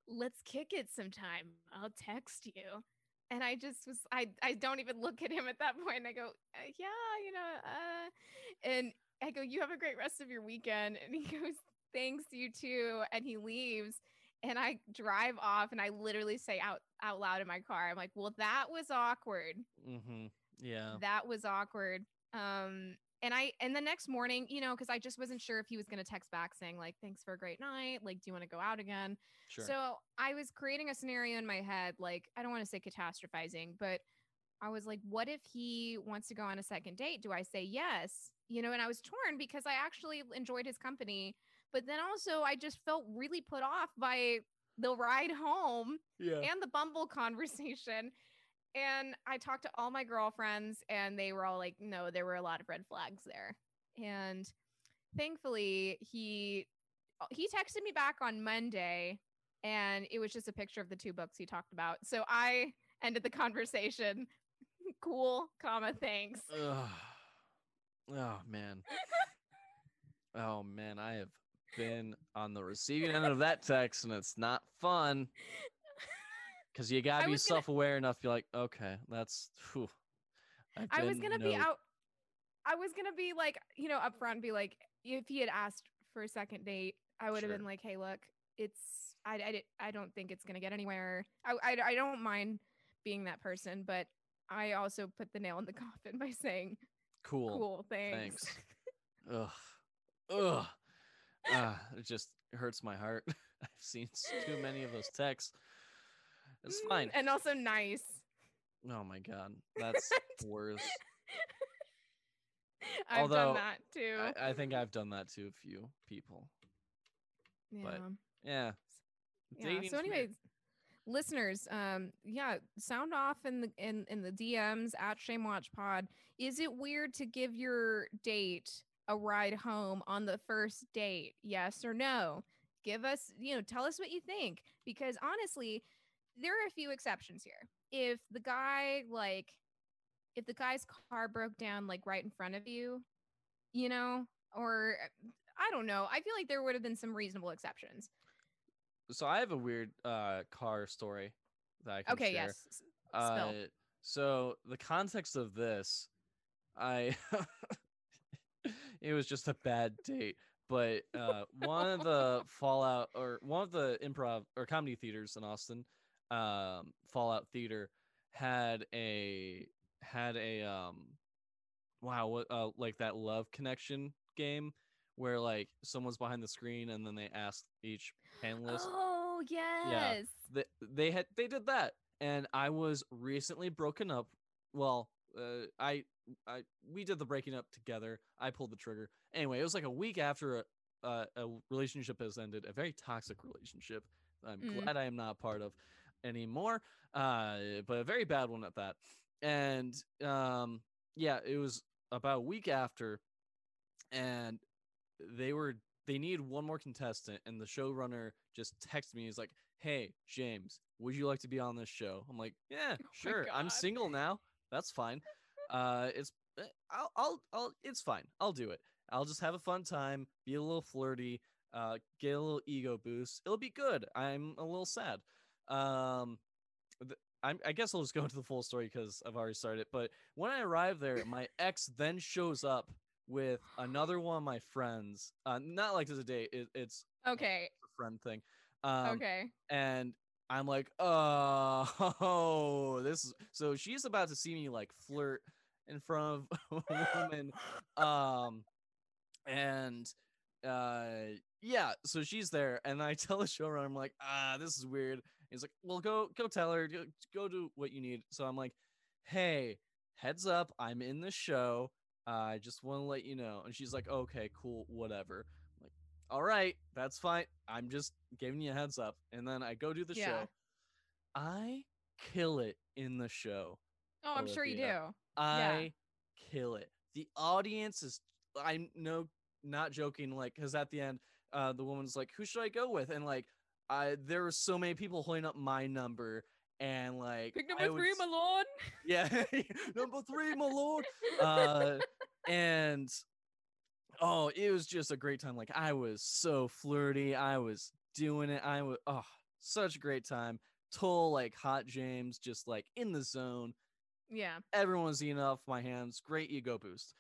[SPEAKER 1] let's kick it sometime. I'll text you. And I just was, I, I don't even look at him at that point. I go, uh, Yeah, you know, uh, and I go, You have a great rest of your weekend. And he goes, Thanks, you too. And he leaves. And I drive off and I literally say out out loud in my car, I'm like, Well, that was awkward
[SPEAKER 2] Mm-hmm. Yeah.
[SPEAKER 1] that was awkward um and i and the next morning you know because i just wasn't sure if he was going to text back saying like thanks for a great night like do you want to go out again
[SPEAKER 2] Sure.
[SPEAKER 1] so i was creating a scenario in my head like i don't want to say catastrophizing but i was like what if he wants to go on a second date do i say yes you know and i was torn because i actually enjoyed his company but then also i just felt really put off by the ride home
[SPEAKER 2] yeah.
[SPEAKER 1] and the Bumble conversation. And I talked to all my girlfriends, and they were all like, no, there were a lot of red flags there. And thankfully, he he texted me back on Monday, and it was just a picture of the two books he talked about. So I ended the conversation. cool, comma, thanks.
[SPEAKER 2] Ugh. Oh man. oh man, I have been on the receiving end of that text and it's not fun because you gotta
[SPEAKER 1] I
[SPEAKER 2] be
[SPEAKER 1] was gonna-
[SPEAKER 2] self-aware enough. To be like, okay, that's. Whew, I,
[SPEAKER 1] I was gonna be out. I was gonna be like, you know, upfront, and be like, if he had asked for a second date, I would have
[SPEAKER 2] Sure.
[SPEAKER 1] been like, hey, look, it's I I, I don't think it's gonna get anywhere. I, I I don't mind being that person, but I also put the nail in the coffin by saying,
[SPEAKER 2] Cool.
[SPEAKER 1] cool, thanks.
[SPEAKER 2] Thanks. Ugh. Ugh. Ah, it just hurts my heart. I've seen too many of those texts. It's
[SPEAKER 1] Mm,
[SPEAKER 2] fine.
[SPEAKER 1] and also nice.
[SPEAKER 2] Oh my god, that's worse.
[SPEAKER 1] I've
[SPEAKER 2] Although,
[SPEAKER 1] done that too.
[SPEAKER 2] I, I think I've done that to a few people.
[SPEAKER 1] yeah.
[SPEAKER 2] but Yeah.
[SPEAKER 1] yeah. So, anyways, listeners, um, yeah, sound off in the in in the DMs at Shame Watch Pod. Is it weird to give your date a ride home on the first date? Yes or no? Give us, you know, tell us what you think because honestly, there are a few exceptions here. If the guy like if the guy's car broke down like right in front of you, you know, or I don't know. I feel like there would have been some reasonable exceptions.
[SPEAKER 2] So I have a weird uh car story that I can
[SPEAKER 1] Okay,
[SPEAKER 2] share.
[SPEAKER 1] yes.
[SPEAKER 2] Uh, so the context of this, I it was just a bad date, but uh, one of the Fallout or one of the improv or comedy theaters in Austin, um, Fallout Theater, had a had a um, wow, what uh, like that love connection game where like someone's behind the screen and then they ask each panelist.
[SPEAKER 1] Oh yes.
[SPEAKER 2] Yeah, they, they had they did that. And i was recently broken up. Well uh, i i we did the breaking up together. I pulled the trigger. Anyway it was like a week after a, uh, a relationship has ended a very toxic relationship i'm
[SPEAKER 1] Mm.
[SPEAKER 2] glad i am not part of anymore uh but a very bad one at that. And um yeah it was about a week after and they were they need one more contestant and the showrunner just texted me he's like hey james would you like to be on this show? I'm like yeah
[SPEAKER 1] my
[SPEAKER 2] sure i'm single now that's fine. Uh it's eh, I'll, I'll i'll it's fine i'll do it. I'll just have a fun time be a little flirty uh get a little ego boost it'll be good i'm a little sad um th- I'm, I guess I'll just go into the full story because I've already started. it, But when I arrived there, my ex then shows up with another one of my friends. Uh, not like as a date. It, it's
[SPEAKER 1] Okay.
[SPEAKER 2] a friend thing. Um,
[SPEAKER 1] okay.
[SPEAKER 2] And I'm like, oh, this is so she's about to see me like flirt in front of a woman. Um, and uh, yeah, so she's there, and I tell the showrunner, I'm like, ah, this is weird. He's like, well, go go tell her, go, go do what you need. So I'm like, hey, heads up, I'm in the show. Uh, I just want to let you know. And she's like, okay, cool, whatever. I'm like, all right, that's fine. I'm just giving you a heads up. And then I go do the
[SPEAKER 1] Yeah.
[SPEAKER 2] show. I kill it in the show.
[SPEAKER 1] Oh, I'm sure you do.
[SPEAKER 2] I kill it. The audience is I'm no not joking, like, cause at the end, uh the woman's like, Who should I go with? And like I there were so many people holding up my number and like
[SPEAKER 1] Pick number three, my lord.
[SPEAKER 2] yeah, number three, my lord. Uh, and oh, it was just a great time. Like I was so flirty. I was doing it. I was oh, such a great time. Total like hot James, just like in the zone.
[SPEAKER 1] Yeah.
[SPEAKER 2] Everyone was eating off my hands. Great ego boost.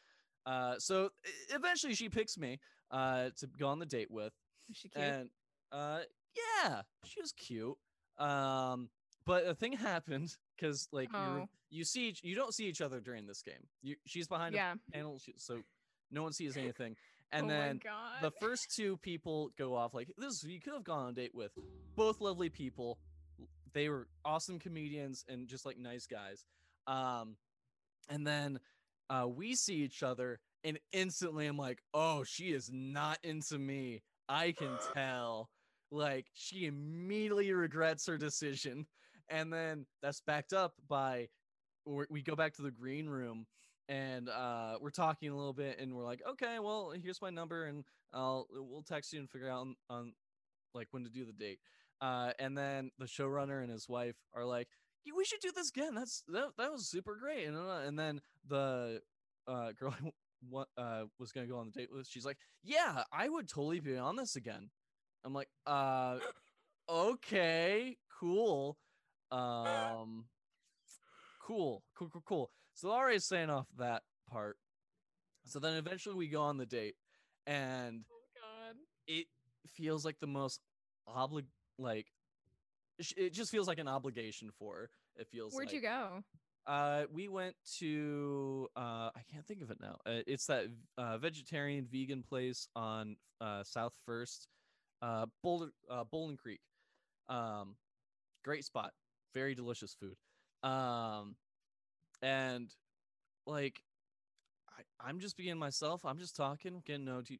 [SPEAKER 2] Uh, so eventually she picks me uh to go on the date with,
[SPEAKER 1] Is she cute?
[SPEAKER 2] and uh yeah she was cute. Um but a thing happened because like
[SPEAKER 1] Oh.
[SPEAKER 2] you see each, you don't see each other during this game. You, she's behind
[SPEAKER 1] yeah.
[SPEAKER 2] a panel she, so no one sees anything. And
[SPEAKER 1] oh
[SPEAKER 2] then the first two people go off like this you could have gone on a date with both lovely people. They were awesome comedians and just like nice guys. Um and then uh we see each other and instantly i'm like oh she is not into me. I can tell like she immediately regrets her decision. And then that's backed up by we go back to the green room and uh we're talking a little bit and we're like okay well here's my number and i'll we'll text you and figure out on, on like when to do the date. Uh and then the showrunner and his wife are like "Yeah, we should do this again. That's that, that was super great. And, uh, and then the uh girl what uh was gonna go on the date with she's like yeah i would totally be on this again i'm like uh okay cool um cool cool cool cool so Laura is saying off that part so then eventually we go on the date and
[SPEAKER 1] oh God.
[SPEAKER 2] it feels like the most oblig like it just feels like an obligation for her it feels
[SPEAKER 1] Where'd
[SPEAKER 2] like.
[SPEAKER 1] you go?
[SPEAKER 2] Uh, we went to uh, I can't think of it now. Uh, it's that uh, vegetarian vegan place on uh, South First, uh, Boulder, uh, Bouldin Creek. Um, great spot, very delicious food. Um, and like, I, I'm just being myself. I'm just talking, getting know to,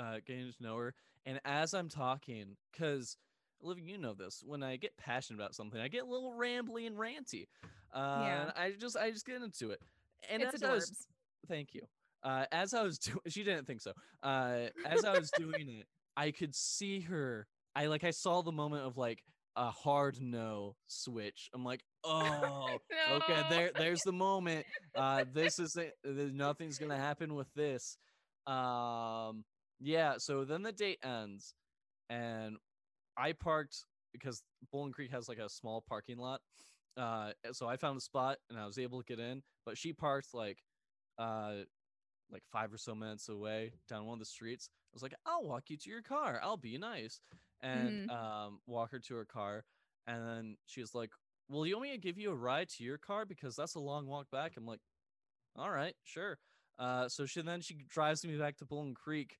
[SPEAKER 2] uh, getting to know her. And as I'm talking, because Living, you know this, when I get passionate about something, I get a little rambly and ranty. Uh,
[SPEAKER 1] Yeah.
[SPEAKER 2] and I just I just get into it. And
[SPEAKER 1] it's
[SPEAKER 2] as I was,
[SPEAKER 1] adorbs.
[SPEAKER 2] thank you. Uh, as I was doing, she didn't think so. Uh, as I was doing it, I could see her. I like I saw the moment of like a hard no switch. I'm like, oh, okay, there, there's the moment. Uh, this is it. Nothing's gonna happen with this. Um, yeah. So then the date ends, and I parked because Bouldin Creek has like a small parking lot. Uh, so I found a spot and I was able to get in, but she parked like, uh, like five or so minutes away down one of the streets. I was like, I'll walk you to your car. I'll be nice, and um, walk her to her car. And then she was like, Will you want me to give you a ride to your car because that's a long walk back?" I'm like, "All right, sure." Uh, so she then she drives me back to Bouldin Creek,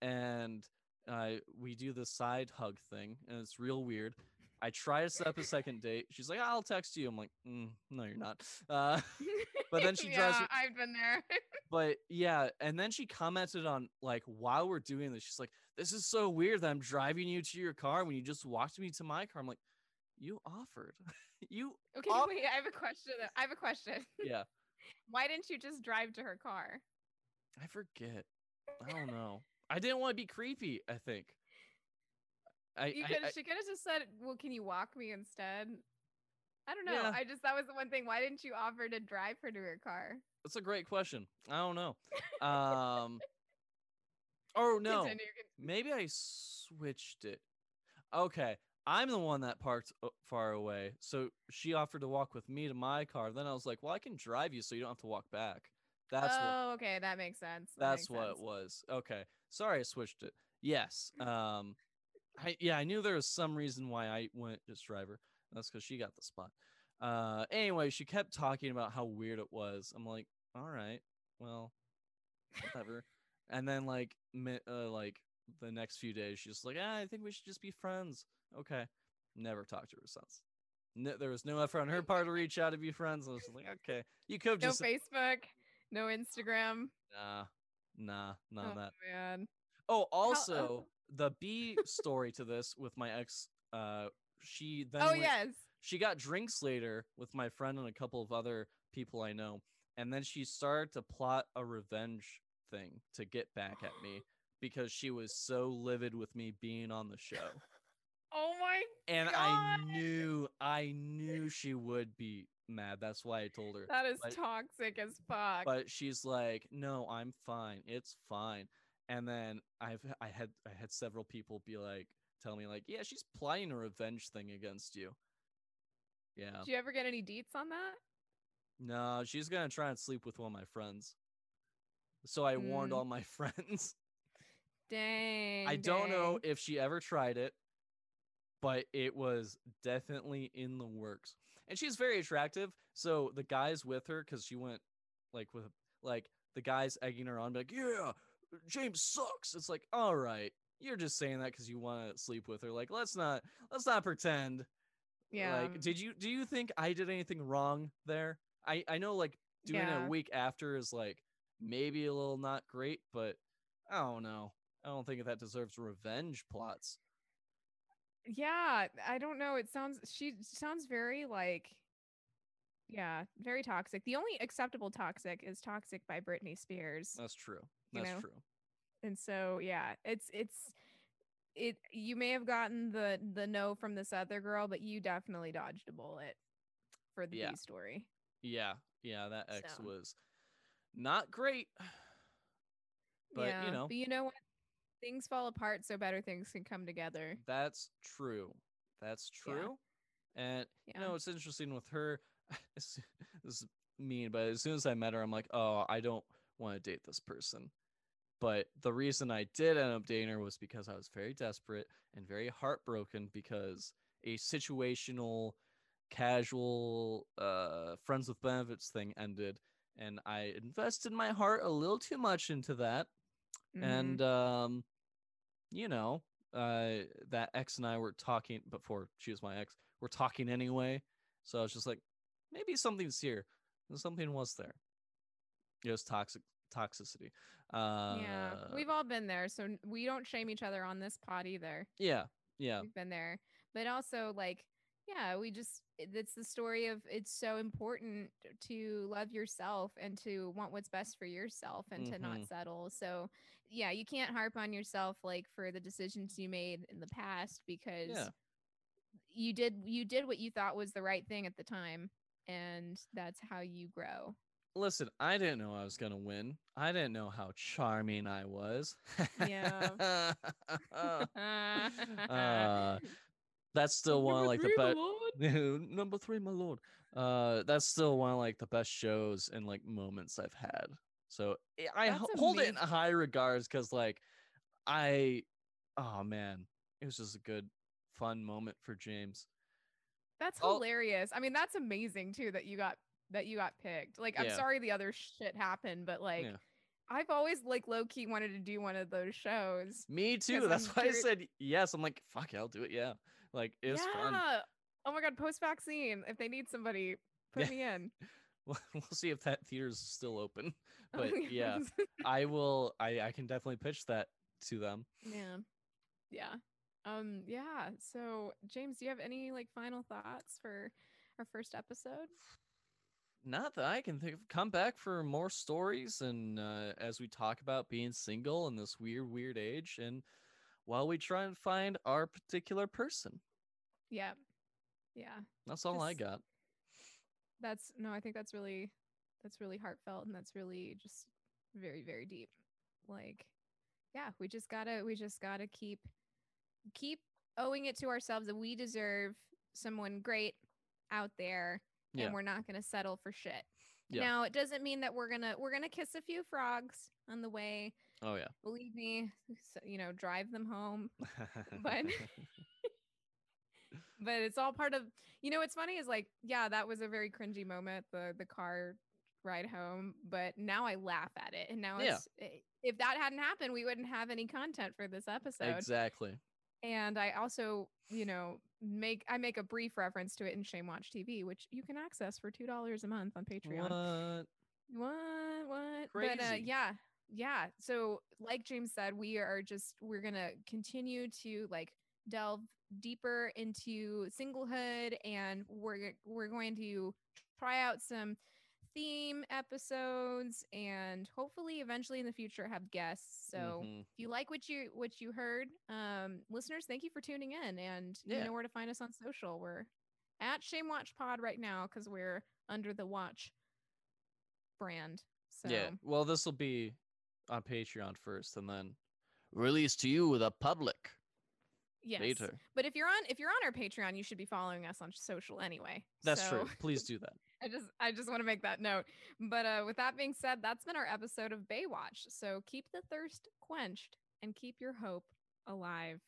[SPEAKER 2] and uh, we do the side hug thing, and it's real weird. I try to set up a second date. She's like, "I'll text you." I'm like, mm, "No, you're not." Uh, but then she drives
[SPEAKER 1] yeah,
[SPEAKER 2] me-
[SPEAKER 1] I've been there.
[SPEAKER 2] but yeah, and then she commented on like while we're doing this, she's like, "This is so weird that I'm driving you to your car when you just walked me to my car." I'm like, "You offered, you
[SPEAKER 1] okay,
[SPEAKER 2] Off-
[SPEAKER 1] wait. I have a question. I have a question.
[SPEAKER 2] yeah."
[SPEAKER 1] Why didn't you just drive to her car?
[SPEAKER 2] I forget. I don't know. I didn't want to be creepy. I think. I,
[SPEAKER 1] You could.
[SPEAKER 2] I-
[SPEAKER 1] She could have just said, "Well, can you walk me instead?" I don't know.
[SPEAKER 2] Yeah.
[SPEAKER 1] I just that was the one thing. Why didn't you offer to drive her to her car?
[SPEAKER 2] that's a great question. I don't know. Um. Oh no.
[SPEAKER 1] Continue,
[SPEAKER 2] Maybe I switched it. Okay, I'm the one that parked far away. So she offered to walk with me to my car. Then I was like, "Well, I can drive you, so you don't have to walk back." That's what.
[SPEAKER 1] oh, okay, that makes sense. that
[SPEAKER 2] That's
[SPEAKER 1] makes
[SPEAKER 2] what
[SPEAKER 1] sense.
[SPEAKER 2] it was. Okay, sorry, I switched it. Yes. Um. I yeah, I knew there was some reason why I went just driver. That's because she got the spot. Uh. Anyway, she kept talking about how weird it was. I'm like, all right, well, whatever. and then like uh, like the next few days, she's just like, ah, I think we should just be friends. Okay. Never talked to her since. No, there was no effort on her part to reach out to be friends. I was like, okay, you could
[SPEAKER 1] No
[SPEAKER 2] just
[SPEAKER 1] Facebook, no Instagram.
[SPEAKER 2] nah, nah, none
[SPEAKER 1] oh
[SPEAKER 2] that.
[SPEAKER 1] man.
[SPEAKER 2] Oh, also the B story to this with my ex. Uh, she then
[SPEAKER 1] oh
[SPEAKER 2] went-
[SPEAKER 1] yes.
[SPEAKER 2] she got drinks later with my friend and a couple of other people I know, and then she started to plot a revenge thing to get back at me because she was so livid with me being on the show.
[SPEAKER 1] Oh my.
[SPEAKER 2] And I knew, I knew she would be mad. That's why I told her.
[SPEAKER 1] That is
[SPEAKER 2] But-
[SPEAKER 1] toxic as fuck.
[SPEAKER 2] But she's like, "No, I'm fine. It's fine." And then I've I had I had several people be like, tell me like, "Yeah, she's playing a revenge thing against you." Yeah.
[SPEAKER 1] Did you ever get any deets on that?
[SPEAKER 2] No, she's gonna try and sleep with one of my friends. So I warned
[SPEAKER 1] Mm.
[SPEAKER 2] all my friends.
[SPEAKER 1] Dang.
[SPEAKER 2] I don't know if she ever tried it, but it was definitely in the works. And she's very attractive. So the guys with her, because she went like with like the guys egging her on, be like, yeah, James sucks. It's like, all right, you're just saying that because you want to sleep with her. Like, let's not let's not pretend.
[SPEAKER 1] Yeah.
[SPEAKER 2] Like, did you do you think I did anything wrong there? I I know like doing it a week after is like maybe a little not great, but I don't know. I don't think that deserves revenge plots.
[SPEAKER 1] yeah. I don't know. It sounds. She sounds very like. Yeah, very toxic. The only acceptable toxic is toxic by Britney Spears.
[SPEAKER 2] That's true. That's
[SPEAKER 1] know?
[SPEAKER 2] true.
[SPEAKER 1] and so yeah it's it's it you may have gotten the the no from this other girl but you definitely dodged a bullet for the
[SPEAKER 2] Yeah.
[SPEAKER 1] B story
[SPEAKER 2] Yeah, yeah, that X
[SPEAKER 1] So.
[SPEAKER 2] was not great. But
[SPEAKER 1] yeah
[SPEAKER 2] you know,
[SPEAKER 1] but you know what things fall apart so better things can come together
[SPEAKER 2] that's true. That's
[SPEAKER 1] Yeah.
[SPEAKER 2] true. And
[SPEAKER 1] yeah
[SPEAKER 2] you know, it's interesting with her. this is mean, but as soon as I met her, I'm like, oh, I don't want to date this person. But the reason I did end up dating her was because I was very desperate and very heartbroken because a situational, casual, uh, friends with benefits thing ended, and I invested my heart a little too much into that.
[SPEAKER 1] Mhm.
[SPEAKER 2] And um, you know, uh, that ex and I were talking before she was my ex. We're talking anyway, so I was just like, maybe something's here. And something was there. It was toxic toxicity. Uh,
[SPEAKER 1] yeah we've all been there so we don't shame each other on this pod either
[SPEAKER 2] yeah, yeah,
[SPEAKER 1] we've been there but also like yeah we just it's the story of it's so important to love yourself and to want what's best for yourself and to not
[SPEAKER 2] Mhm.
[SPEAKER 1] settle so yeah you can't harp on yourself like for the decisions you made in the past because
[SPEAKER 2] Yeah.
[SPEAKER 1] you did you did what you thought was the right thing at the time and that's how you grow
[SPEAKER 2] Listen, I didn't know I was gonna win. I didn't know how charming I was.
[SPEAKER 1] Yeah.
[SPEAKER 2] uh, that's still one of like the best. number three, my lord. Uh, that's still one of like the best shows and like moments I've had. So I- I
[SPEAKER 1] That's
[SPEAKER 2] hold it in high regards because like I, oh man, it was just a good, fun moment for James.
[SPEAKER 1] That's hilarious. I mean, that's amazing too that you got that you got picked. Like, I'm
[SPEAKER 2] Yeah.
[SPEAKER 1] sorry the other shit happened, but like,
[SPEAKER 2] Yeah.
[SPEAKER 1] I've always like low key wanted to do one of those shows.
[SPEAKER 2] Me too. That's
[SPEAKER 1] I'm
[SPEAKER 2] why I said yes. I'm like, fuck, it, I'll do it. Yeah, like it was
[SPEAKER 1] yeah.
[SPEAKER 2] fun.
[SPEAKER 1] Oh my god, post vaccine. If they need somebody, put
[SPEAKER 2] Yeah.
[SPEAKER 1] me in.
[SPEAKER 2] We'll, see if that theater's still open.
[SPEAKER 1] Oh,
[SPEAKER 2] But yeah. I will. I I can definitely pitch that to them.
[SPEAKER 1] yeah. Yeah. Um. Yeah. So, James, do you have any like final thoughts for our first episode?
[SPEAKER 2] Not that I can think of. Come back for more stories, and uh, as we talk about being single in this weird, weird age, and while we try and find our particular person.
[SPEAKER 1] Yeah. Yeah.
[SPEAKER 2] That's all I got.
[SPEAKER 1] that's no i think that's really that's really heartfelt and that's really just very very deep like yeah we just gotta we just gotta keep keep owing it to ourselves that we deserve someone great out there
[SPEAKER 2] Yeah.
[SPEAKER 1] and we're not gonna settle for shit
[SPEAKER 2] Yeah.
[SPEAKER 1] now it doesn't mean that we're gonna we're gonna kiss a few frogs on the way
[SPEAKER 2] Oh yeah.
[SPEAKER 1] believe me so, you know drive them home But- but it's all part of you know what's funny is like yeah that was a very cringy moment the the car ride home but now i laugh at it and now
[SPEAKER 2] Yeah.
[SPEAKER 1] it's i- if that hadn't happened we wouldn't have any content for this episode
[SPEAKER 2] exactly.
[SPEAKER 1] And i also you know make i make a brief reference to it in shame watch tv which you can access for two dollars a month on patreon
[SPEAKER 2] What?
[SPEAKER 1] what what Crazy. but uh yeah yeah, so like James said, we are just we're gonna continue to like delve deeper into singlehood, and we're we're going to try out some theme episodes and hopefully eventually in the future have guests so
[SPEAKER 2] Mhm.
[SPEAKER 1] if you like what you what you heard um listeners thank you for tuning in and you know where to find us on social we're at shame watch pod right now because we're under the watch brand so
[SPEAKER 2] Yeah. Well, this will be on Patreon first, and then released to you the public
[SPEAKER 1] yes
[SPEAKER 2] later.
[SPEAKER 1] but if you're on if you're on our patreon you should be following us on social anyway
[SPEAKER 2] That's
[SPEAKER 1] so
[SPEAKER 2] true. Please do that.
[SPEAKER 1] I just i just want to make that note. But uh with that being said that's been our episode of baywatch. So keep the thirst quenched and keep your hope alive